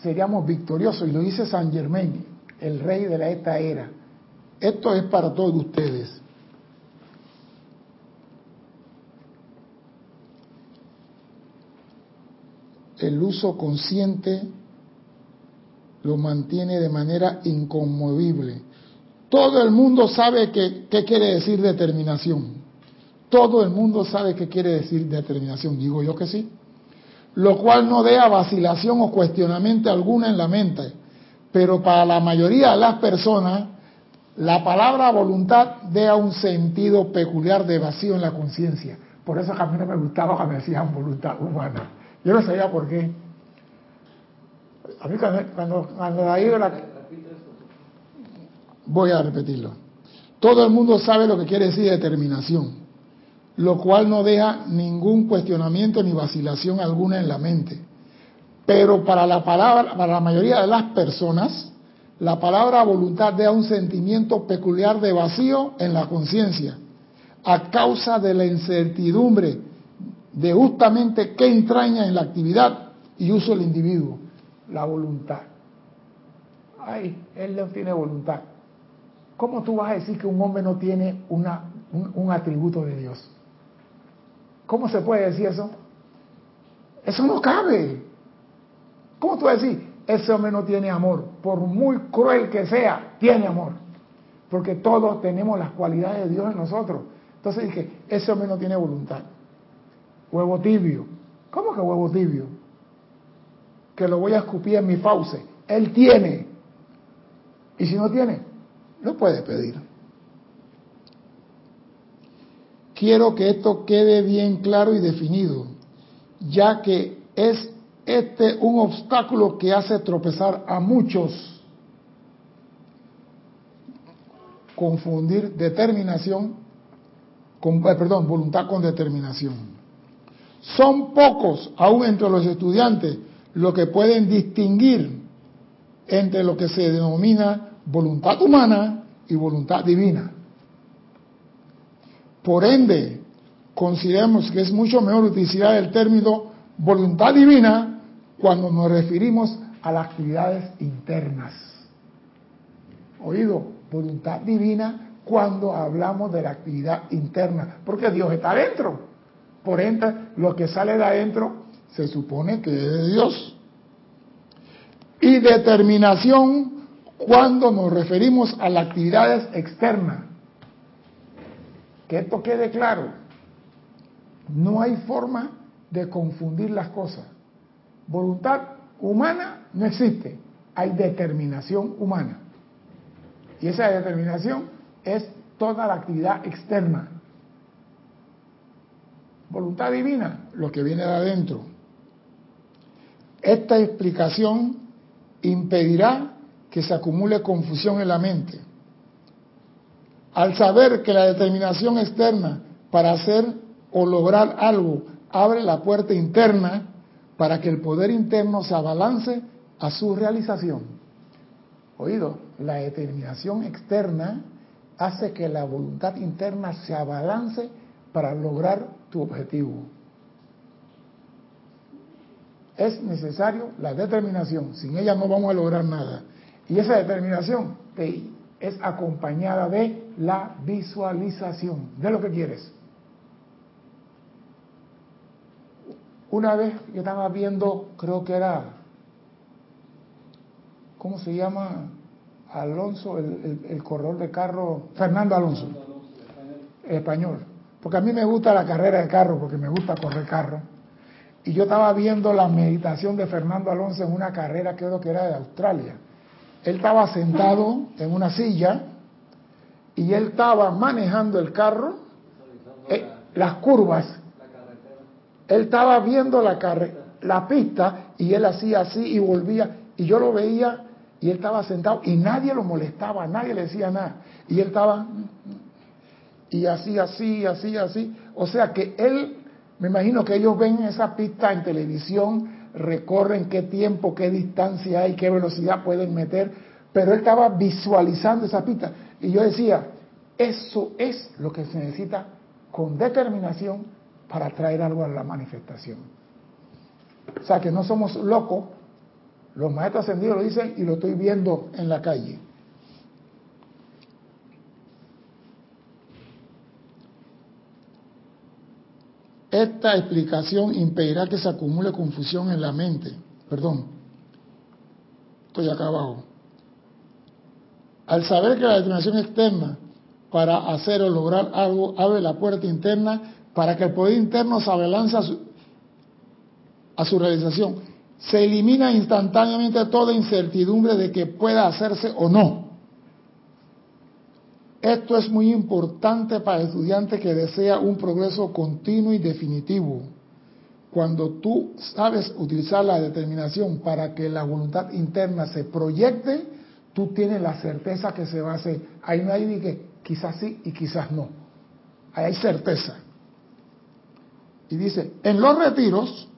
Seríamos victoriosos, y lo dice San Germain, el rey de esta era. Esto es para todos ustedes. El uso consciente lo mantiene de manera inconmovible. Todo el mundo sabe qué quiere decir determinación. Todo el mundo sabe qué quiere decir determinación. Digo yo que sí. Lo cual no deja vacilación o cuestionamiento alguna en la mente. Pero para la mayoría de las personas, la palabra voluntad deja un sentido peculiar de vacío en la conciencia. Por eso a mí no me gustaba cuando decían voluntad humana. Yo no sabía por qué. A mí cuando, cuando, la... Voy a repetirlo. Todo el mundo sabe lo que quiere decir determinación, lo cual no deja ningún cuestionamiento ni vacilación alguna en la mente. Pero para la palabra, para la mayoría de las personas, la palabra voluntad deja un sentimiento peculiar de vacío en la conciencia, a causa de la incertidumbre de justamente qué entraña en la actividad y uso del individuo la voluntad. Ay, él no tiene voluntad. ¿Cómo tú vas a decir que un hombre no tiene una, un, atributo de Dios? ¿Cómo se puede decir eso? Eso no cabe. ¿Cómo tú vas a decir, ese hombre no tiene amor? Por muy cruel que sea, tiene amor. Porque todos tenemos las cualidades de Dios en nosotros. Entonces dije, ese hombre no tiene voluntad. Huevo tibio. ¿Cómo que huevo tibio? que lo voy a escupir en mi fauce. Él tiene. Y si no tiene, no puede pedir. Quiero que esto quede bien claro y definido, ya que es este un obstáculo que hace tropezar a muchos. Confundir determinación con, eh, perdón, voluntad con determinación. Son pocos, aún entre los estudiantes, lo que pueden distinguir entre lo que se denomina voluntad humana y voluntad divina. Por ende, consideramos que es mucho mejor utilizar el término voluntad divina cuando nos referimos a las actividades internas. Oído, voluntad divina cuando hablamos de la actividad interna, porque Dios está adentro. Por ende, lo que sale de adentro se supone que es de Dios. Y determinación cuando nos referimos a las actividades externas. Que esto quede claro. No hay forma de confundir las cosas. Voluntad humana no existe. Hay determinación humana. Y esa determinación es toda la actividad externa. Voluntad divina, lo que viene de adentro. Esta explicación impedirá que se acumule confusión en la mente. Al saber que la determinación externa para hacer o lograr algo abre la puerta interna para que el poder interno se abalance a su realización. Oído, la determinación externa hace que la voluntad interna se abalance para lograr tu objetivo es necesario la determinación. Sin ella no vamos a lograr nada. Y esa determinación es acompañada de la visualización de lo que quieres. Una vez yo estaba viendo, creo que era, ¿cómo se llama? Alonso, el, corredor de carro, Fernando Alonso, español. Porque a mí me gusta la carrera de carro, porque me gusta correr carro. Y yo estaba viendo la meditación de Fernando Alonso en una carrera, creo que era de Australia. Él estaba sentado en una silla y él estaba manejando el carro, eh, las curvas. Él estaba viendo la, la pista y él hacía así y volvía. Y yo lo veía y él estaba sentado y nadie lo molestaba, nadie le decía nada. Y él estaba y así, así, así, así. O sea que él me imagino que ellos ven esa pista en televisión, recorren qué tiempo, qué distancia hay, qué velocidad pueden meter, Pero él estaba visualizando esa pista. Y yo decía, eso es lo que se necesita con determinación para traer algo a la manifestación. O sea que no somos locos, los maestros ascendidos lo dicen y lo estoy viendo en la calle. Esta explicación impedirá que se acumule confusión en la mente. Perdón, estoy acá abajo. Al saber que la determinación externa para hacer o lograr algo abre la puerta interna para que el poder interno se abalance a su, a su realización, se elimina instantáneamente toda incertidumbre de que pueda hacerse o no. Esto es muy importante para el estudiante que desea un progreso continuo y definitivo. Cuando tú sabes utilizar la determinación para que la voluntad interna se proyecte, tú tienes la certeza que se va a hacer. Ahí no hay quizás sí y quizás no. Ahí hay certeza. Y dice, en los retiros,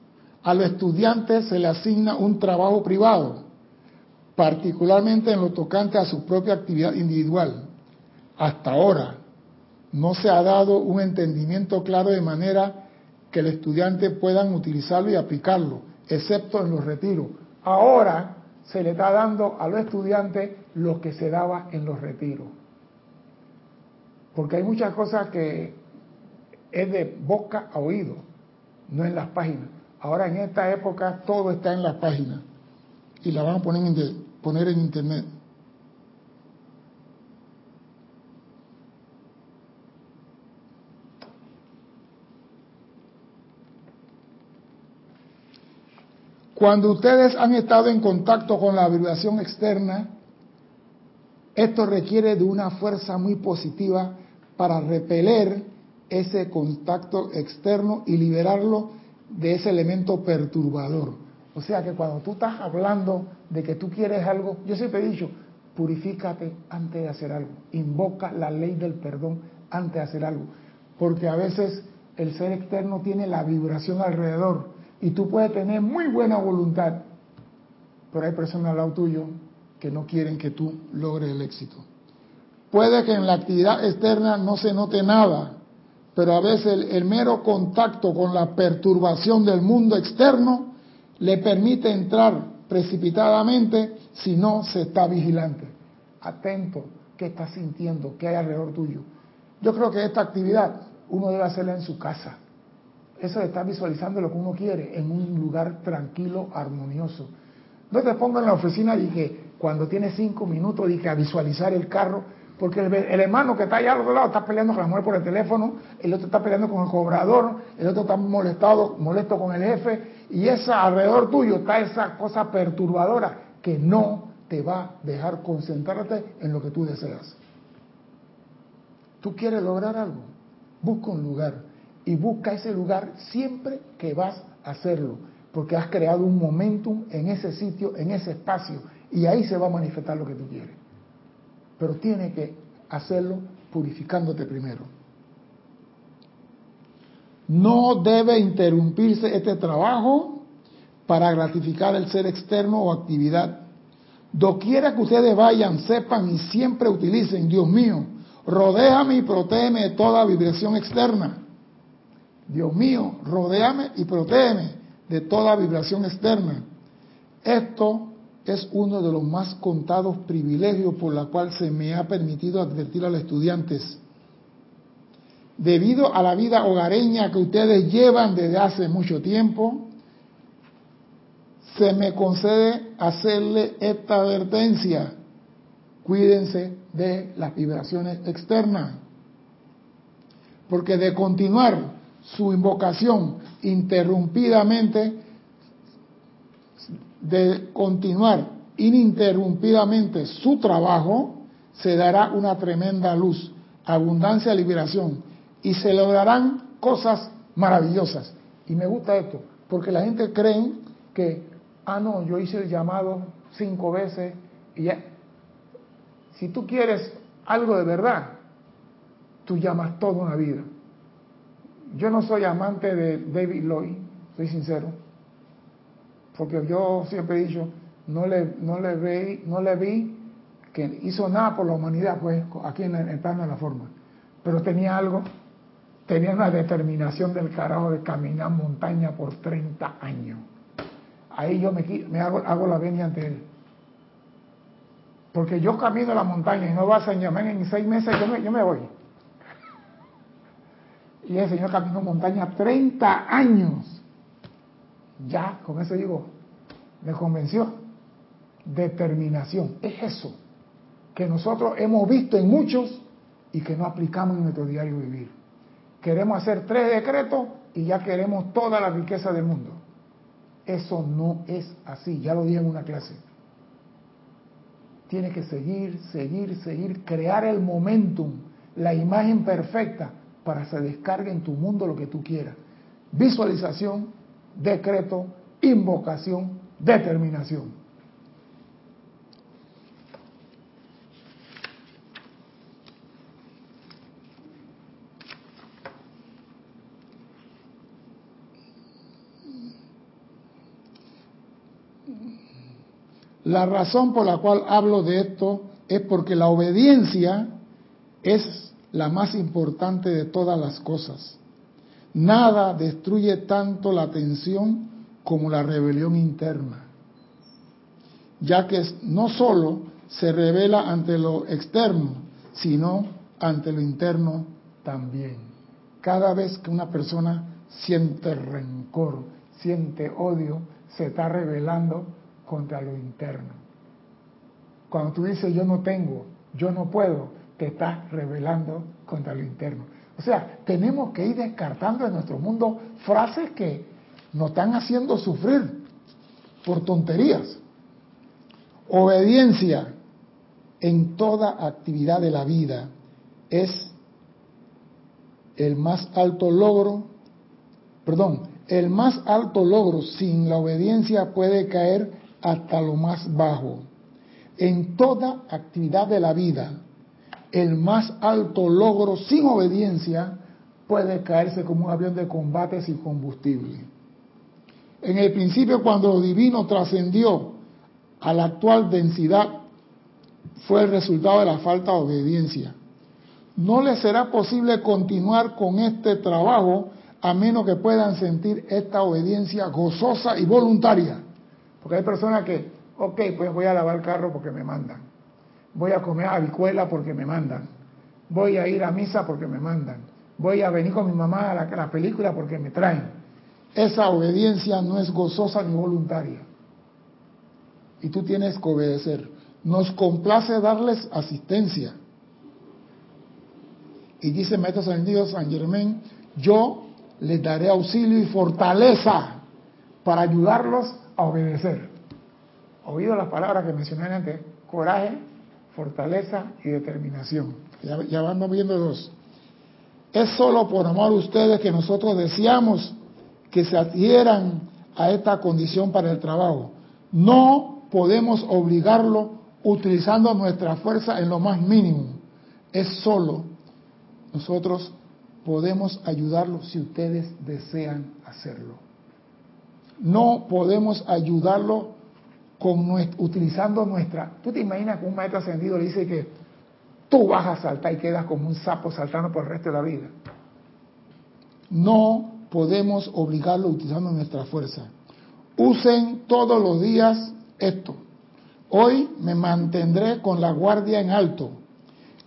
al estudiante se le asigna un trabajo privado, particularmente en lo tocante a su propia actividad individual hasta ahora no se ha dado un entendimiento claro de manera que el estudiante puedan utilizarlo y aplicarlo, excepto en los retiros. Ahora se le está dando a los estudiantes lo que se daba en los retiros. Porque hay muchas cosas que es de boca a oído, no en las páginas. Ahora en esta época todo está en las páginas y la van a poner en, poner en internet. Cuando ustedes han estado en contacto con la vibración externa, esto requiere de una fuerza muy positiva para repeler ese contacto externo y liberarlo de ese elemento perturbador. O sea que cuando tú estás hablando de que tú quieres algo, yo siempre he dicho, purifícate antes de hacer algo, invoca la ley del perdón antes de hacer algo, porque a veces el ser externo tiene la vibración alrededor y tú puedes tener muy buena voluntad, pero hay personas al lado tuyo que no quieren que tú logres el éxito. Puede que en la actividad externa no se note nada, pero a veces el, mero contacto con la perturbación del mundo externo le permite entrar precipitadamente si no se está vigilante. Atento, ¿qué estás sintiendo? ¿Qué hay alrededor tuyo? Yo creo que esta actividad uno debe hacerla en su casa. Eso de estar visualizando lo que uno quiere en un lugar tranquilo, armonioso. No te pongas en la oficina y que cuando tienes cinco minutos y a visualizar el carro, porque el, hermano que está allá al otro lado está peleando con la mujer por el teléfono, el otro está peleando con el cobrador, el otro está molestado, molesto con el jefe, y esa alrededor tuyo está esa cosa perturbadora que no te va a dejar concentrarte en lo que tú deseas. Tú quieres lograr algo, busca un lugar y busca ese lugar siempre que vas a hacerlo, porque has creado un momentum en ese sitio, en ese espacio, y ahí se va a manifestar lo que tú quieres. Pero tienes que hacerlo purificándote primero. No debe interrumpirse este trabajo para gratificar el ser externo o actividad. Doquiera que ustedes vayan, sepan y siempre utilicen, Dios mío, rodéame y protégeme de toda vibración externa Dios mío, rodéame y protégeme de toda vibración externa. Esto es uno de los más contados privilegios por la cual se me ha permitido advertir a los estudiantes. Debido a la vida hogareña que ustedes llevan desde hace mucho tiempo, se me concede hacerle esta advertencia. Cuídense de las vibraciones externas. Porque de continuar su invocación interrumpidamente, de continuar ininterrumpidamente su trabajo, se dará una tremenda luz, abundancia, liberación, y se lograrán cosas maravillosas. Y me gusta esto, porque la gente cree que, ah, no, yo hice el llamado cinco veces y ya. Si tú quieres algo de verdad, tú llamas toda una vida. Yo no soy amante de David Lloyd, soy sincero, porque yo siempre he dicho, no le, no le, vi, no le vi que hizo nada por la humanidad, pues aquí en el plano de la forma. Pero tenía algo, tenía una determinación del carajo de caminar montaña por 30 años. Ahí yo me, me hago, hago la venia ante él. Porque yo camino la montaña y no vas a llamar en seis meses, yo me, yo me voy. Y el Señor caminó montaña 30 años. Ya, con eso digo, me convenció. Determinación, es eso que nosotros hemos visto en muchos y que no aplicamos en nuestro diario vivir. Queremos hacer tres decretos y ya queremos toda la riqueza del mundo. Eso no es así, ya lo dije en una clase. Tiene que seguir, seguir, seguir, crear el momentum, la imagen perfecta para que se descargue en tu mundo lo que tú quieras. Visualización, decreto, invocación, determinación. La razón por la cual hablo de esto es porque la obediencia es la más importante de todas las cosas. Nada destruye tanto la atención como la rebelión interna, ya que no solo se revela ante lo externo, sino ante lo interno también. Cada vez que una persona siente rencor, siente odio, se está revelando contra lo interno. Cuando tú dices yo no tengo, yo no puedo, te estás revelando contra lo interno. O sea, tenemos que ir descartando en nuestro mundo frases que nos están haciendo sufrir por tonterías. Obediencia en toda actividad de la vida es el más alto logro, perdón, el más alto logro sin la obediencia puede caer hasta lo más bajo. En toda actividad de la vida, el más alto logro sin obediencia puede caerse como un avión de combate sin combustible. En el principio, cuando lo divino trascendió a la actual densidad, fue el resultado de la falta de obediencia. No les será posible continuar con este trabajo a menos que puedan sentir esta obediencia gozosa y voluntaria. Porque hay personas que, ok, pues voy a lavar el carro porque me mandan. Voy a comer habichuela porque me mandan. Voy a ir a misa porque me mandan. Voy a venir con mi mamá a la, película porque me traen. Esa obediencia no es gozosa ni voluntaria. Y tú tienes que obedecer. Nos complace darles asistencia. Y dice Maestro Dios San Germán, yo les daré auxilio y fortaleza para ayudarlos a obedecer. Oído las palabras que mencioné antes, coraje, fortaleza y determinación. Ya, ya vamos viendo dos. Es solo por amor a ustedes que nosotros deseamos que se adhieran a esta condición para el trabajo. No podemos obligarlo utilizando nuestra fuerza en lo más mínimo. Es solo nosotros podemos ayudarlos si ustedes desean hacerlo. No podemos ayudarlo con utilizando nuestra... ¿Tú te imaginas que un maestro ascendido le dice que tú vas a saltar y quedas como un sapo saltando por el resto de la vida? No podemos obligarlo utilizando nuestra fuerza. Usen todos los días esto. Hoy me mantendré con la guardia en alto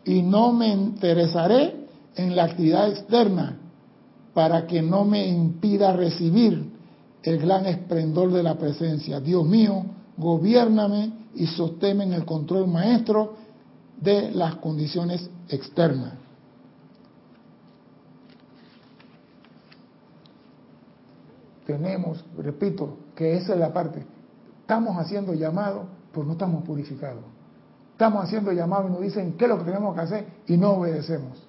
y no me interesaré en la actividad externa para que no me impida recibir el gran esplendor de la presencia. Dios mío, gobiername y sosténme en el control maestro de las condiciones externas. Tenemos, repito, que esa es la parte. Estamos haciendo llamado, pues no estamos purificados. Estamos haciendo llamado y nos dicen qué es lo que tenemos que hacer y no obedecemos.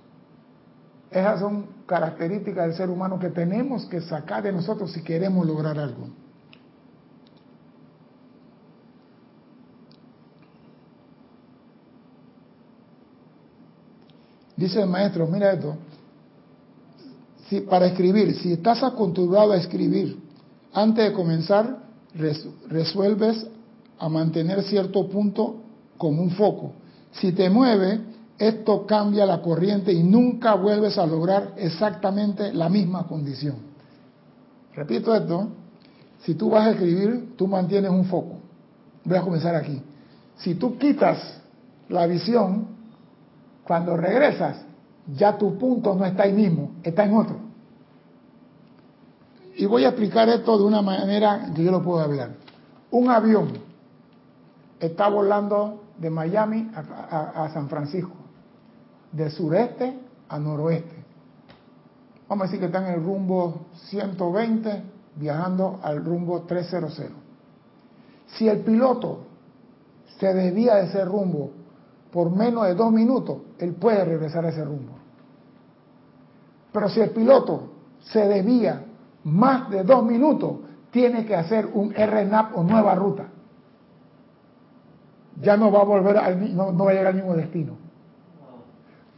Esas son características del ser humano que tenemos que sacar de nosotros si queremos lograr algo. Dice el maestro, mira esto, para escribir, si estás acostumbrado a escribir, antes de comenzar resuelves a mantener cierto punto como un foco. Si te mueve, esto cambia la corriente y nunca vuelves a lograr exactamente la misma condición. Repito esto, si tú vas a escribir, tú mantienes un foco. Voy a comenzar aquí. Si tú quitas la visión, cuando regresas, ya tu punto no está ahí mismo, está en otro. Y voy a explicar esto de una manera que yo lo puedo hablar. Un avión está volando de Miami a, San Francisco, de sureste a noroeste. Vamos a decir que está en el rumbo 120, viajando al rumbo 300. Si el piloto se desvía de ese rumbo por menos de dos minutos, él puede regresar a ese rumbo. Pero si el piloto se desvía más de dos minutos, tiene que hacer un RNAP o nueva ruta. Ya no va a volver, al, no, va a llegar al mismo destino.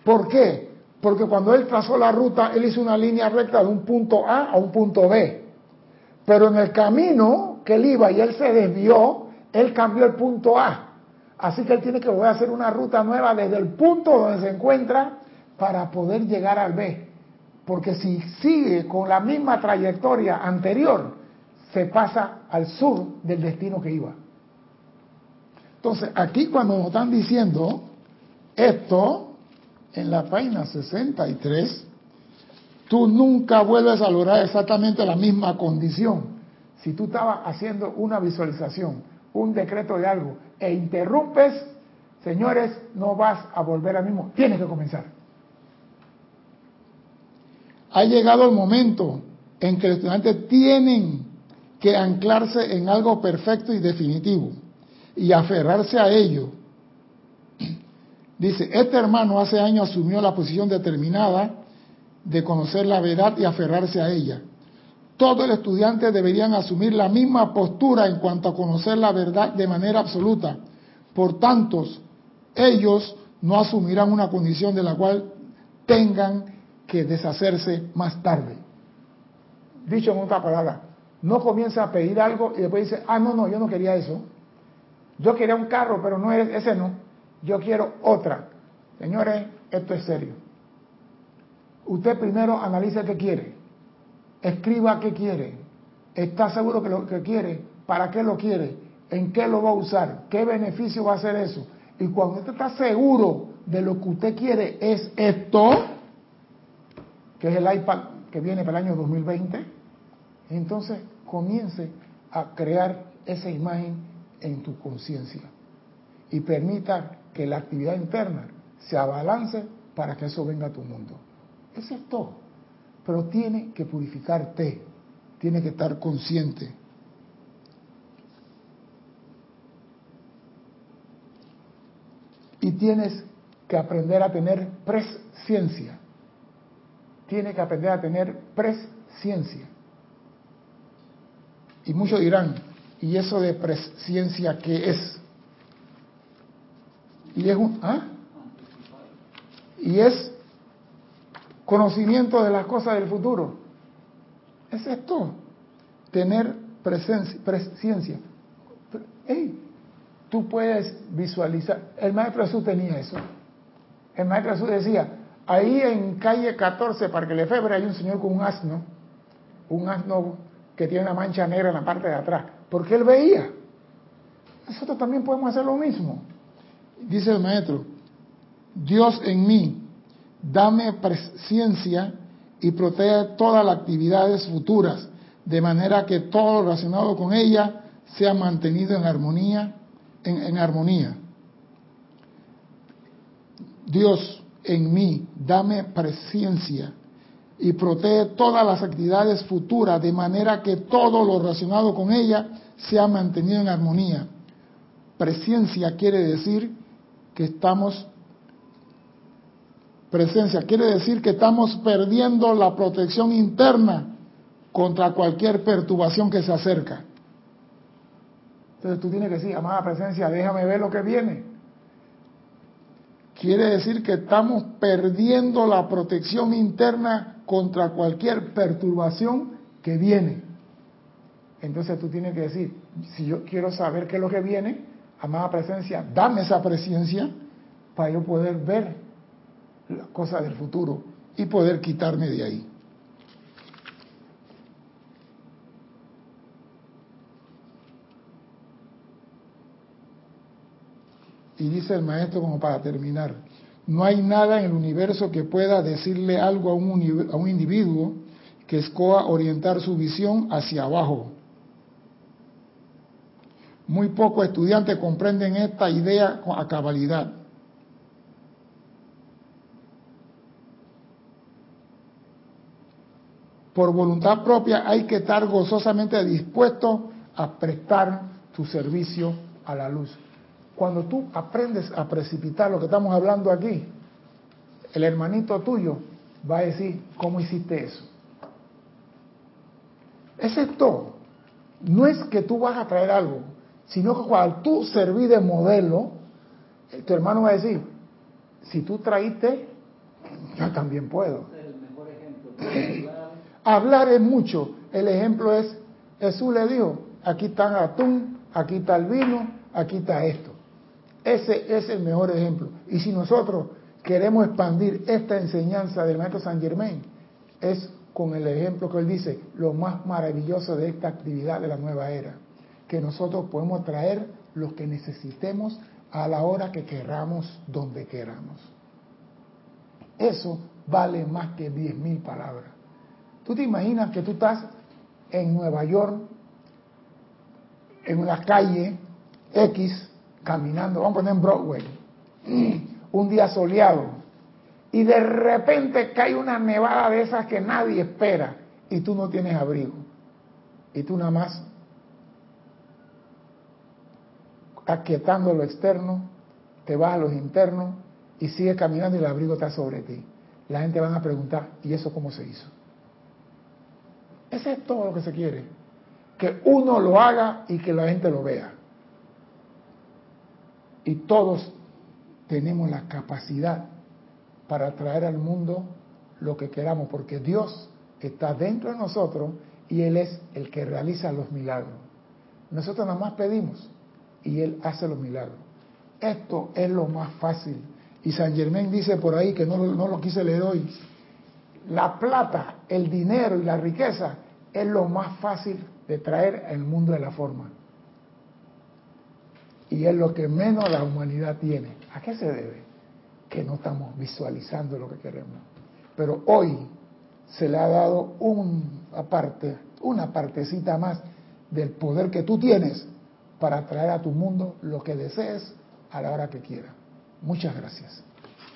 ¿Por qué? Porque cuando él trazó la ruta, él hizo una línea recta de un punto A a un punto B. Pero en el camino que él iba y él se desvió, él cambió el punto A. Así que él tiene que volver a hacer una ruta nueva desde el punto donde se encuentra para poder llegar al B. Porque si sigue con la misma trayectoria anterior, se pasa al sur del destino que iba. Entonces, aquí cuando nos están diciendo esto, en la página 63, tú nunca vuelves a lograr exactamente la misma condición. Si tú estabas haciendo una visualización, un decreto de algo, e interrumpes, señores, no vas a volver al mismo. Tienes que comenzar ha llegado el momento en que los estudiantes tienen que anclarse en algo perfecto y definitivo y aferrarse a ello. Dice, este hermano hace años asumió la posición determinada de conocer la verdad y aferrarse a ella. Todos los estudiantes deberían asumir la misma postura en cuanto a conocer la verdad de manera absoluta. Por tanto, ellos no asumirán una condición de la cual tengan que deshacerse más tarde. Dicho en otra palabra, no comienza a pedir algo y después dice, ah, no, no, yo no quería eso. Yo quería un carro, pero no es ese no. Yo quiero otra. Señores, esto es serio. Usted primero analice qué quiere. Escriba qué quiere. ¿Está seguro que lo que quiere? ¿Para qué lo quiere? ¿En qué lo va a usar? ¿Qué beneficio va a hacer eso? Y cuando usted está seguro de lo que usted quiere es esto, que es el iPad que viene para el año 2020, entonces comience a crear esa imagen en tu conciencia y permita que la actividad interna se abalance para que eso venga a tu mundo. Eso es todo. Pero tiene que purificarte, tiene que estar consciente. Y tienes que aprender a tener presciencia tiene que aprender a tener presciencia. Y muchos dirán, ¿y eso de presciencia qué es? Y es un, ¿ah? Y es conocimiento de las cosas del futuro. Es esto, tener presencia, presciencia. Hey, tú puedes visualizar. El maestro Jesús tenía eso. El maestro Jesús decía, Ahí en calle 14, Parque Lefebvre, hay un señor con un asno, un asno que tiene una mancha negra en la parte de atrás, porque él veía. Nosotros también podemos hacer lo mismo. Dice el maestro, Dios en mí, dame presencia y protege todas las actividades futuras, de manera que todo lo relacionado con ella sea mantenido en armonía, en, armonía. Dios, en mí, dame presencia y protege todas las actividades futuras de manera que todo lo relacionado con ella sea mantenido en armonía. Presencia quiere decir que estamos presencia quiere decir que estamos perdiendo la protección interna contra cualquier perturbación que se acerca. Entonces tú tienes que decir, amada presencia, déjame ver lo que viene. Quiere decir que estamos perdiendo la protección interna contra cualquier perturbación que viene. Entonces tú tienes que decir, si yo quiero saber qué es lo que viene, amada presencia, dame esa presencia para yo poder ver las cosas del futuro y poder quitarme de ahí. Y dice el maestro como para terminar, no hay nada en el universo que pueda decirle algo a un, a un individuo que escoa orientar su visión hacia abajo. Muy pocos estudiantes comprenden esta idea a cabalidad. Por voluntad propia hay que estar gozosamente dispuesto a prestar tu servicio a la luz. Cuando tú aprendes a precipitar lo que estamos hablando aquí, el hermanito tuyo va a decir, ¿cómo hiciste eso? Ese es todo. No es que tú vas a traer algo, sino que cuando tú serví de modelo, tu hermano va a decir, si tú traíste, yo también puedo. el mejor ejemplo. Hablar es mucho. El ejemplo es, Jesús le dijo, aquí está atún, aquí está el vino, aquí está esto. Ese es el mejor ejemplo. Y si nosotros queremos expandir esta enseñanza del maestro San Germain, es con el ejemplo que él dice, lo más maravilloso de esta actividad de la nueva era, que nosotros podemos traer lo que necesitemos a la hora que queramos, donde queramos. Eso vale más que diez mil palabras. Tú te imaginas que tú estás en Nueva York, en una calle X, caminando, vamos a poner en Broadway, un día soleado, y de repente cae una nevada de esas que nadie espera, y tú no tienes abrigo, y tú nada más aquietando lo externo, te vas a los internos y sigues caminando y el abrigo está sobre ti. La gente va a preguntar, ¿y eso cómo se hizo? Ese es todo lo que se quiere. Que uno lo haga y que la gente lo vea. Y todos tenemos la capacidad para traer al mundo lo que queramos, porque Dios está dentro de nosotros y Él es el que realiza los milagros. Nosotros nada más pedimos y Él hace los milagros. Esto es lo más fácil. Y San Germán dice por ahí, que no, no lo quise leer hoy, la plata, el dinero y la riqueza es lo más fácil de traer al mundo de la forma y es lo que menos la humanidad tiene. ¿A qué se debe? Que no estamos visualizando lo que queremos. Pero hoy se le ha dado una parte, una partecita más del poder que tú tienes para traer a tu mundo lo que desees a la hora que quieras. Muchas gracias.